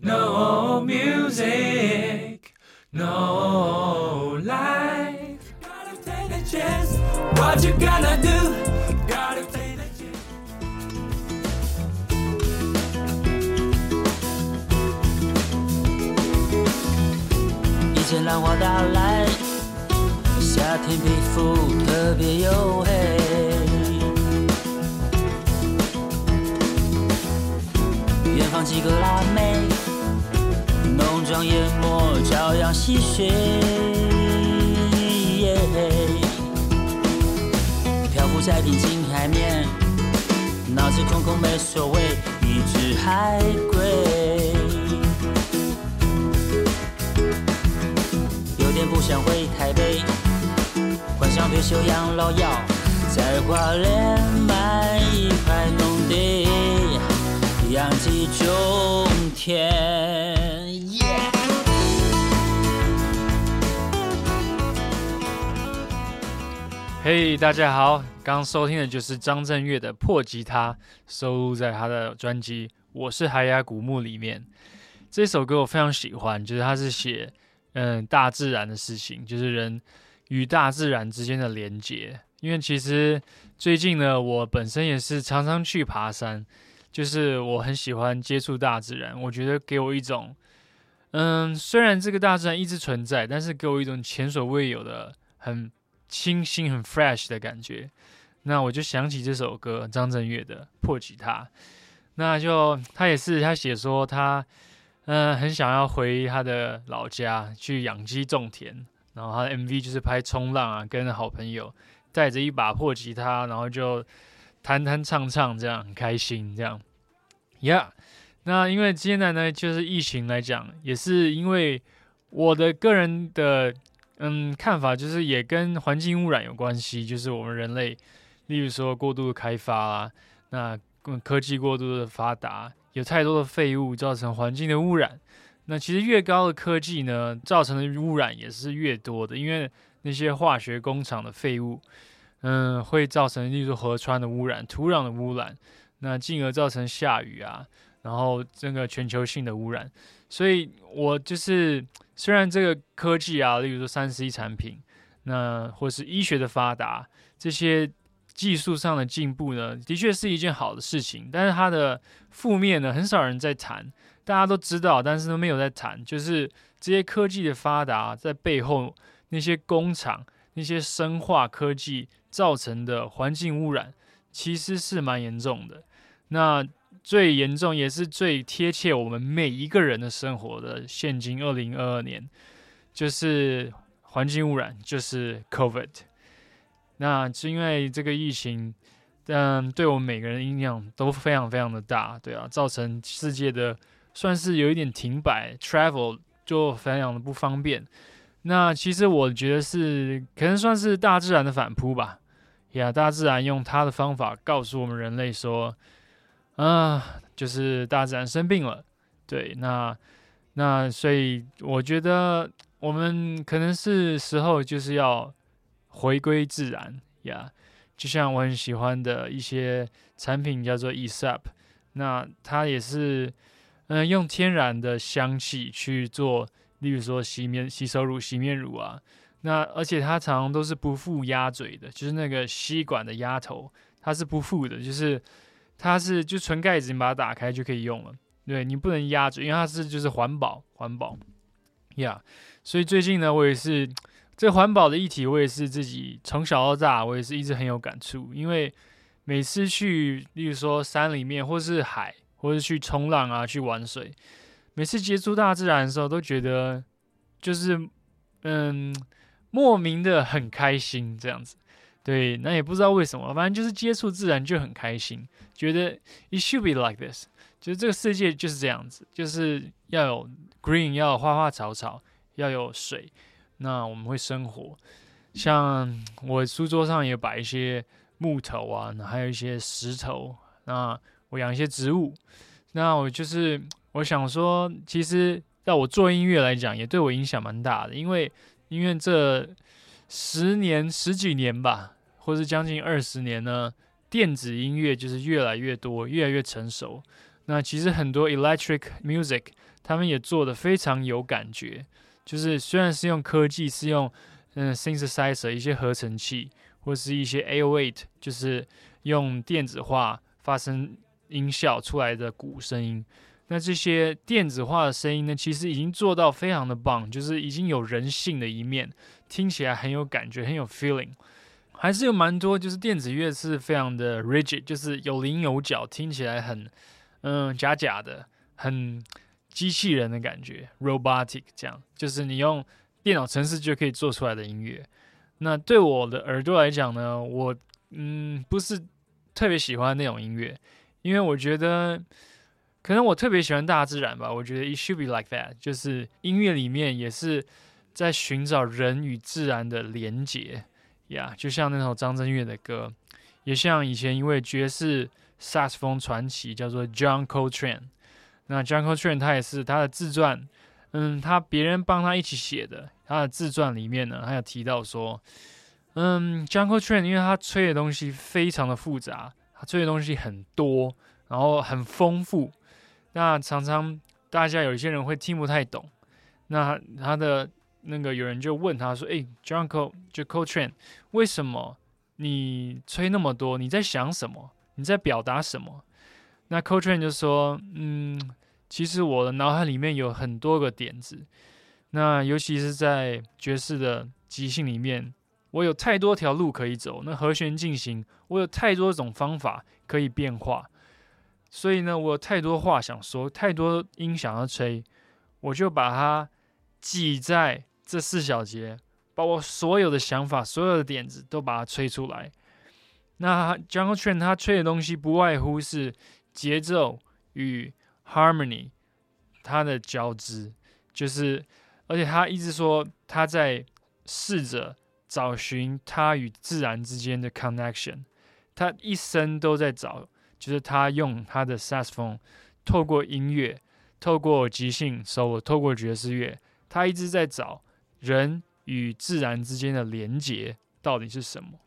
No music, no life. Gotta take a chance. What you gonna do? Gotta take a chance. 一阵浪花打来，夏天皮肤特别黝黑。远方几个辣妹， 浓妆艳抹，朝阳戏谑。漂浮在平静海面，脑子空空没所谓，一只海龟。有点不想回台北，幻想退休养老药，在花莲买一块农地，养鸡种田。嘿大家好，刚收听的就是张震岳的《破吉他》，收录在他的专辑《我是海雅古墓》里面。这首歌我非常喜欢，就是他是写嗯大自然的事情，就是人与大自然之间的连接。因为其实最近呢，我本身也是常常去爬山，就是我很喜欢接触大自然，我觉得给我一种嗯，虽然这个大自然一直存在，但是给我一种前所未有的很清新、很 fresh 的感觉。那我就想起这首歌，张震岳的《破吉他》。那就他也是他写说他嗯、很想要回他的老家去养鸡种田，然后他的 MV 就是拍冲浪啊，跟好朋友带着一把破吉他，然后就弹弹唱唱，这样很开心这样。Yeah，那因为现在呢，就是疫情来讲，也是因为我的个人的嗯看法，就是也跟环境污染有关系，就是我们人类，例如说过度开发啊，那科技过度的发达，有太多的废物造成环境的污染。那其实越高的科技呢，造成的污染也是越多的，因为那些化学工厂的废物，嗯，会造成例如河川的污染、土壤的污染，那进而造成下雨啊，然后这个全球性的污染。所以我就是虽然这个科技啊，例如说三 C 产品，那或是医学的发达，这些技术上的进步呢，的确是一件好的事情，但是它的负面呢，很少人在谈，大家都知道，但是都没有在谈，就是这些科技的发达在背后那些工厂、那些生化科技造成的环境污染，其实是蛮严重的。那最严重也是最贴切我们每一个人的生活的，现今二零二二年，就是环境污染，就是 COVID。那是因为这个疫情，嗯，对我们每个人影响都非常非常的大，对啊，造成世界的算是有一点停摆，travel 就非常的不方便。那其实我觉得是可能算是大自然的反扑吧，呀，大自然用它的方法告诉我们人类说，啊，就是大自然生病了，对，那那所以我觉得我们可能是时候就是要回归自然呀。就像我很喜欢的一些产品叫做 ESAP，那它也是嗯用天然的香气去做，例如说洗面洗手乳、洗面乳啊，那而且它常常都是不附鸭嘴的，就是那个吸管的鸭头，它是不附的，就是它是就纯盖子，你把它打开就可以用了。对你不能压着，因为它是就是环保环保呀。所以最近呢，我也是这环保的议题，我也是自己从小到大，我也是一直很有感触。因为每次去，例如说山里面，或是海，或是去冲浪啊，去玩水，每次接触大自然的时候，都觉得就是嗯，莫名的很开心这样子。对，那也不知道为什么，反正就是接触自然就很开心，觉得 it should be like this，就是这个世界就是这样子，就是要有 green，要有花花草草，要有水，那我们会生活。像我书桌上也摆一些木头啊，还有一些石头，那我养一些植物。那我就是我想说，其实在我做音乐来讲，也对我影响蛮大的，因为因为这十年十几年吧，或是将近二十年呢，电子音乐就是越来越多，越来越成熟。那其实很多 electric music 他们也做的非常有感觉，就是虽然是用科技，是用嗯 synthesizer 一些合成器，或是一些 A08，就是用电子化发生音效出来的鼓声音。那这些电子化的声音呢，其实已经做到非常的棒，就是已经有人性的一面，听起来很有感觉，很有 feeling。还是有蛮多，就是电子乐是非常的 rigid，就是有棱有角，听起来很嗯假假的，很机器人的感觉，robotic 这样，就是你用电脑程式就可以做出来的音乐。那对我的耳朵来讲呢，我嗯不是特别喜欢那种音乐，因为我觉得。可能我特别喜欢大自然吧，我觉得 it should be like that，就是音乐里面也是在寻找人与自然的连结呀，就像那首张震岳的歌，也像以前一位爵士萨克斯风传奇叫做 John Coltrane，那 John Coltrane 他也是他的自传，嗯，他别人帮他一起写的，他的自传里面呢，他有提到说，嗯，John Coltrane 因为他吹的东西非常的复杂，他吹的东西很多，然后很丰富。那常常大家有一些人会听不太懂，那他的那个有人就问他说：“哎，John Col 就 c o t r a i n 为什么你吹那么多？你在想什么？你在表达什么？”那 c o t r a i n 就说：“嗯，其实我的脑海里面有很多个点子，那尤其是在爵士的即兴里面，我有太多条路可以走。那和弦进行，我有太多种方法可以变化。”所以呢，我有太多话想说，太多音想要吹，我就把它挤在这四小节，把我所有的想法、所有的点子都把它吹出来。那 Jungle Train 他吹的东西不外乎是节奏与 harmony 它的交织，就是而且他一直说他在试着找寻他与自然之间的 connection，他一生都在找。就是他用他的萨克斯风，透过音乐，透过即兴 solo，透过爵士乐，他一直在找人与自然之间的连结到底是什么。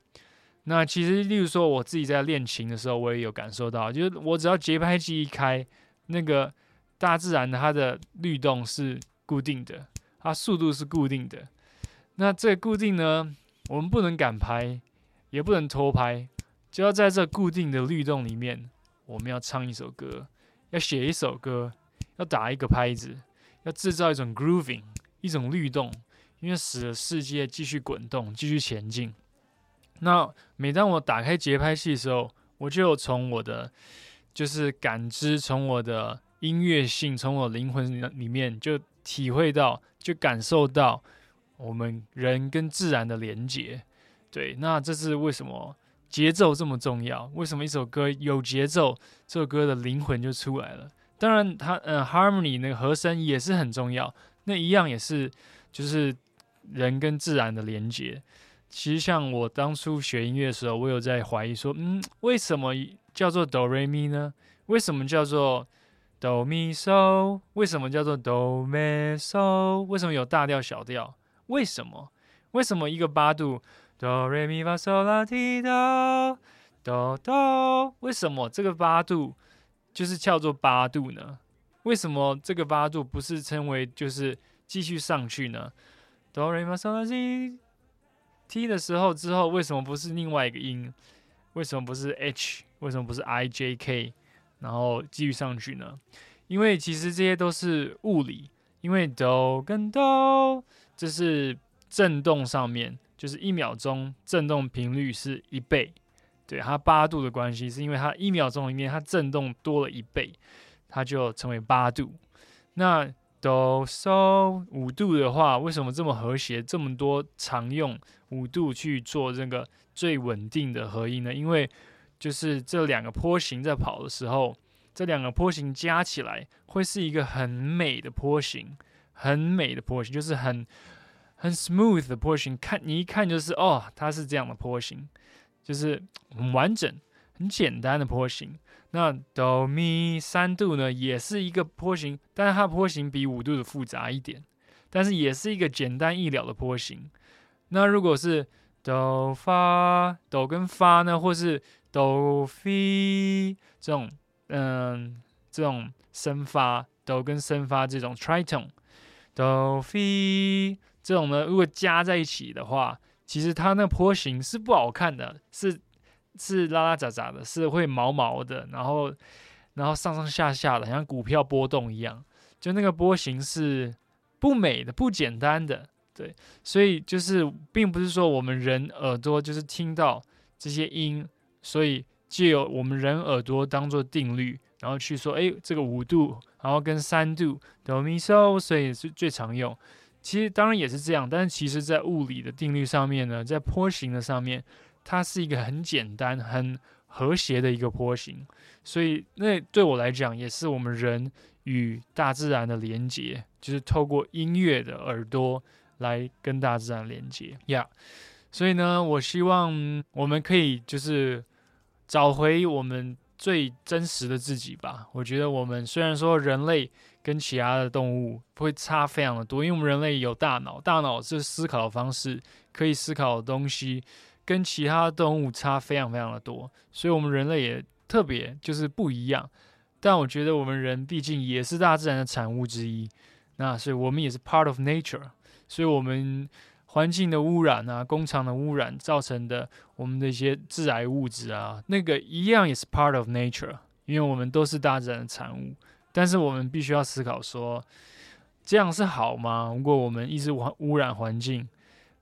那其实，例如说我自己在练琴的时候，我也有感受到，就是我只要节拍器一开，那个大自然的它的律动是固定的，它速度是固定的。那这固定呢，我们不能赶拍，也不能拖拍。就要在这固定的律动里面，我们要唱一首歌，要写一首歌，要打一个拍子，要制造一种 grooving，一种律动，因为使得世界继续滚动，继续前进。那每当我打开节拍器的时候，我就从我的就是感知，从我的音乐性，从我灵魂里面就体会到，就感受到我们人跟自然的连结。对，那这是为什么？节奏这么重要，为什么一首歌有节奏，这首歌的灵魂就出来了？当然，它嗯，harmony 那个和声也是很重要，那一样也是就是人跟自然的连接。其实像我当初学音乐的时候，我有在怀疑说，嗯，为什么叫做哆瑞咪呢？为什么叫做哆咪嗦？为什么叫做哆咪嗦？为什么有大调小调？为什么？为什么一个八度？哆瑞咪发嗦拉提哆哆哆，为什么这个八度就是叫做八度呢？为什么这个八度不是称为就是继续上去呢？哆瑞咪发嗦拉提，T 的时候之后为什么不是另外一个音？为什么不是 H？为什么不是 I J K？然后继续上去呢？因为其实这些都是物理，因为哆跟哆这是振动上面。就是一秒钟振动频率是一倍，对它八度的关系，是因为它一秒钟里面它振动多了一倍，它就成为八度。那哆嗦五度的话，为什么这么和谐？这么多常用五度去做这个最稳定的合音呢？因为就是这两个波形在跑的时候，这两个波形加起来会是一个很美的波形，很美的波形，就是很。很 smooth 的坡形，看你一看就是哦，它是这样的坡形，就是很完整、很简单的坡形。那哆咪三度呢，也是一个坡形，但是它坡形比五度的复杂一点，但是也是一个简单易了的坡形。那如果是哆发哆跟发呢，或是哆飞这种，嗯，这种升发哆跟升发这种 tritone 哆 fi 这种呢，如果加在一起的话，其实它那波形是不好看的，是是拉拉杂杂的，是会毛毛的，然后然后上上下下的，像股票波动一样，就那个波形是不美的、不简单的。对，所以就是并不是说我们人耳朵就是听到这些音，所以借由我们人耳朵当做定律，然后去说，哎，这个五度，然后跟三度哆咪嗦，所以是最常用。其实当然也是这样，但是其实在物理的定律上面呢，在波形的上面，它是一个很简单、很和谐的一个波形。所以那对我来讲，也是我们人与大自然的连接，就是透过音乐的耳朵。来跟大自然连接呀，所以呢，我希望我们可以就是找回我们最真实的自己吧。我觉得我们虽然说人类跟其他的动物会差非常的多，因为我们人类有大脑，大脑是思考的方式，可以思考的东西跟其他动物差非常非常的多，所以我们人类也特别就是不一样。但我觉得我们人毕竟也是大自然的产物之一，那所以我们也是 part of nature。所以，我们环境的污染啊，工厂的污染造成的，我们的一些致癌物质啊，那个一样也是 part of nature，因为我们都是大自然的产物。但是，我们必须要思考说，这样是好吗？如果我们一直污污染环境，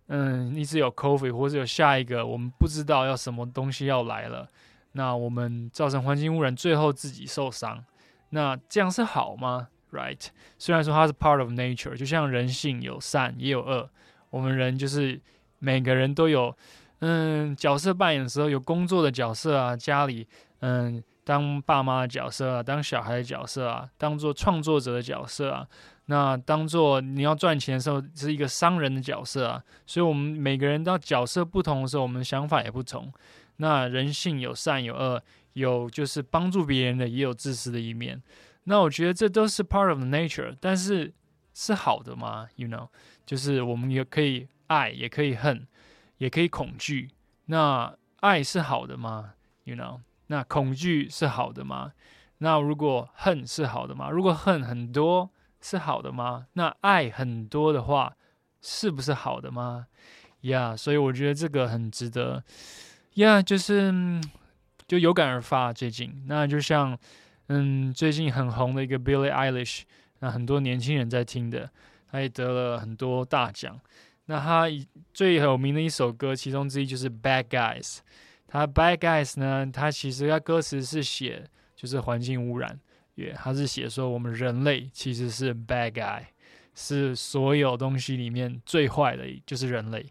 嗯，一直有 COVID 或者有下一个我们不知道要什么东西要来了，那我们造成环境污染，最后自己受伤，那这样是好吗？Right，虽然说它是 part of nature，就像人性有善也有恶，我们人就是每个人都有，嗯，角色扮演的时候有工作的角色啊，家里嗯当爸妈的角色啊，当小孩的角色啊，当做创作者的角色啊，那当做你要赚钱的时候是一个商人的角色啊，所以我们每个人到角色不同的时候，我们的想法也不同。那人性有善有恶，有就是帮助别人的，也有自私的一面。那我觉得这都是 part of nature，但是是好的吗？You know，就是我们也可以爱，也可以恨，也可以恐惧。那爱是好的吗？You know，那恐惧是好的吗？那如果恨是好的吗？如果恨很多是好的吗？那爱很多的话是不是好的吗？呀，所以我觉得这个很值得。呀，就是就有感而发。最近，那就像。嗯，最近很红的一个 Billie Eilish，那很多年轻人在听的，他也得了很多大奖。那他最有名的一首歌，其中之一就是《Bad Guys》。他《Bad Guys》呢，他其实他歌词是写就是环境污染，也他是写说我们人类其实是 Bad Guy，是所有东西里面最坏的，就是人类。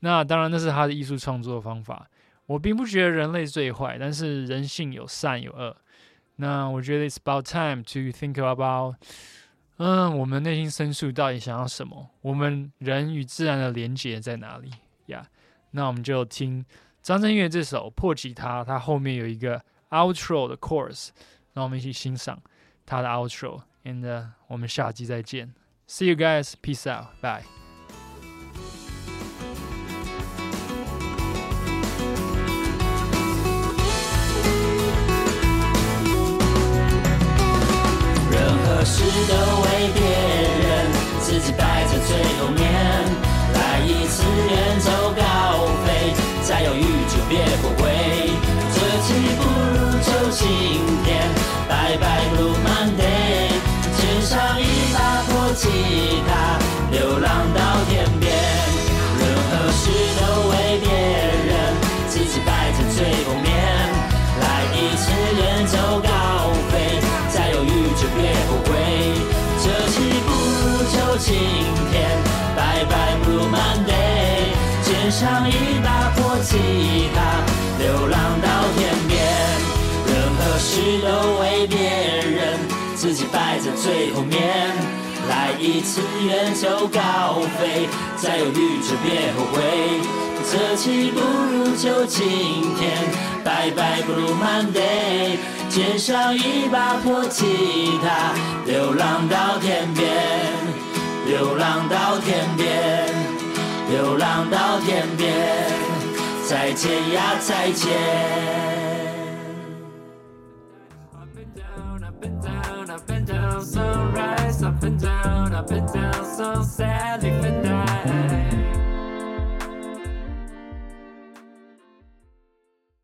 那当然那是他的艺术创作方法。我并不觉得人类最坏，但是人性有善有恶。那我觉得 it's about time to think about，嗯，我们内心深处到底想要什么？我们人与自然的连接在哪里呀？那我们就听张震岳这首破吉他，它后面有一个 outro 的 chorus，让我们一起欣赏他的 outro，and 我们下期再见，see you guys，peace out，bye。事都今天，拜拜 b l u Monday，肩上一把破吉他，流浪到最后面。来一次远走高飞，再犹豫就别后悔。这期不如就今天，拜拜不如 Monday，肩上一把破吉他，流浪到天边。流浪到天边，流浪到天边，再见呀，再见。up and down, sunrise, up and down, up and down, so sadly.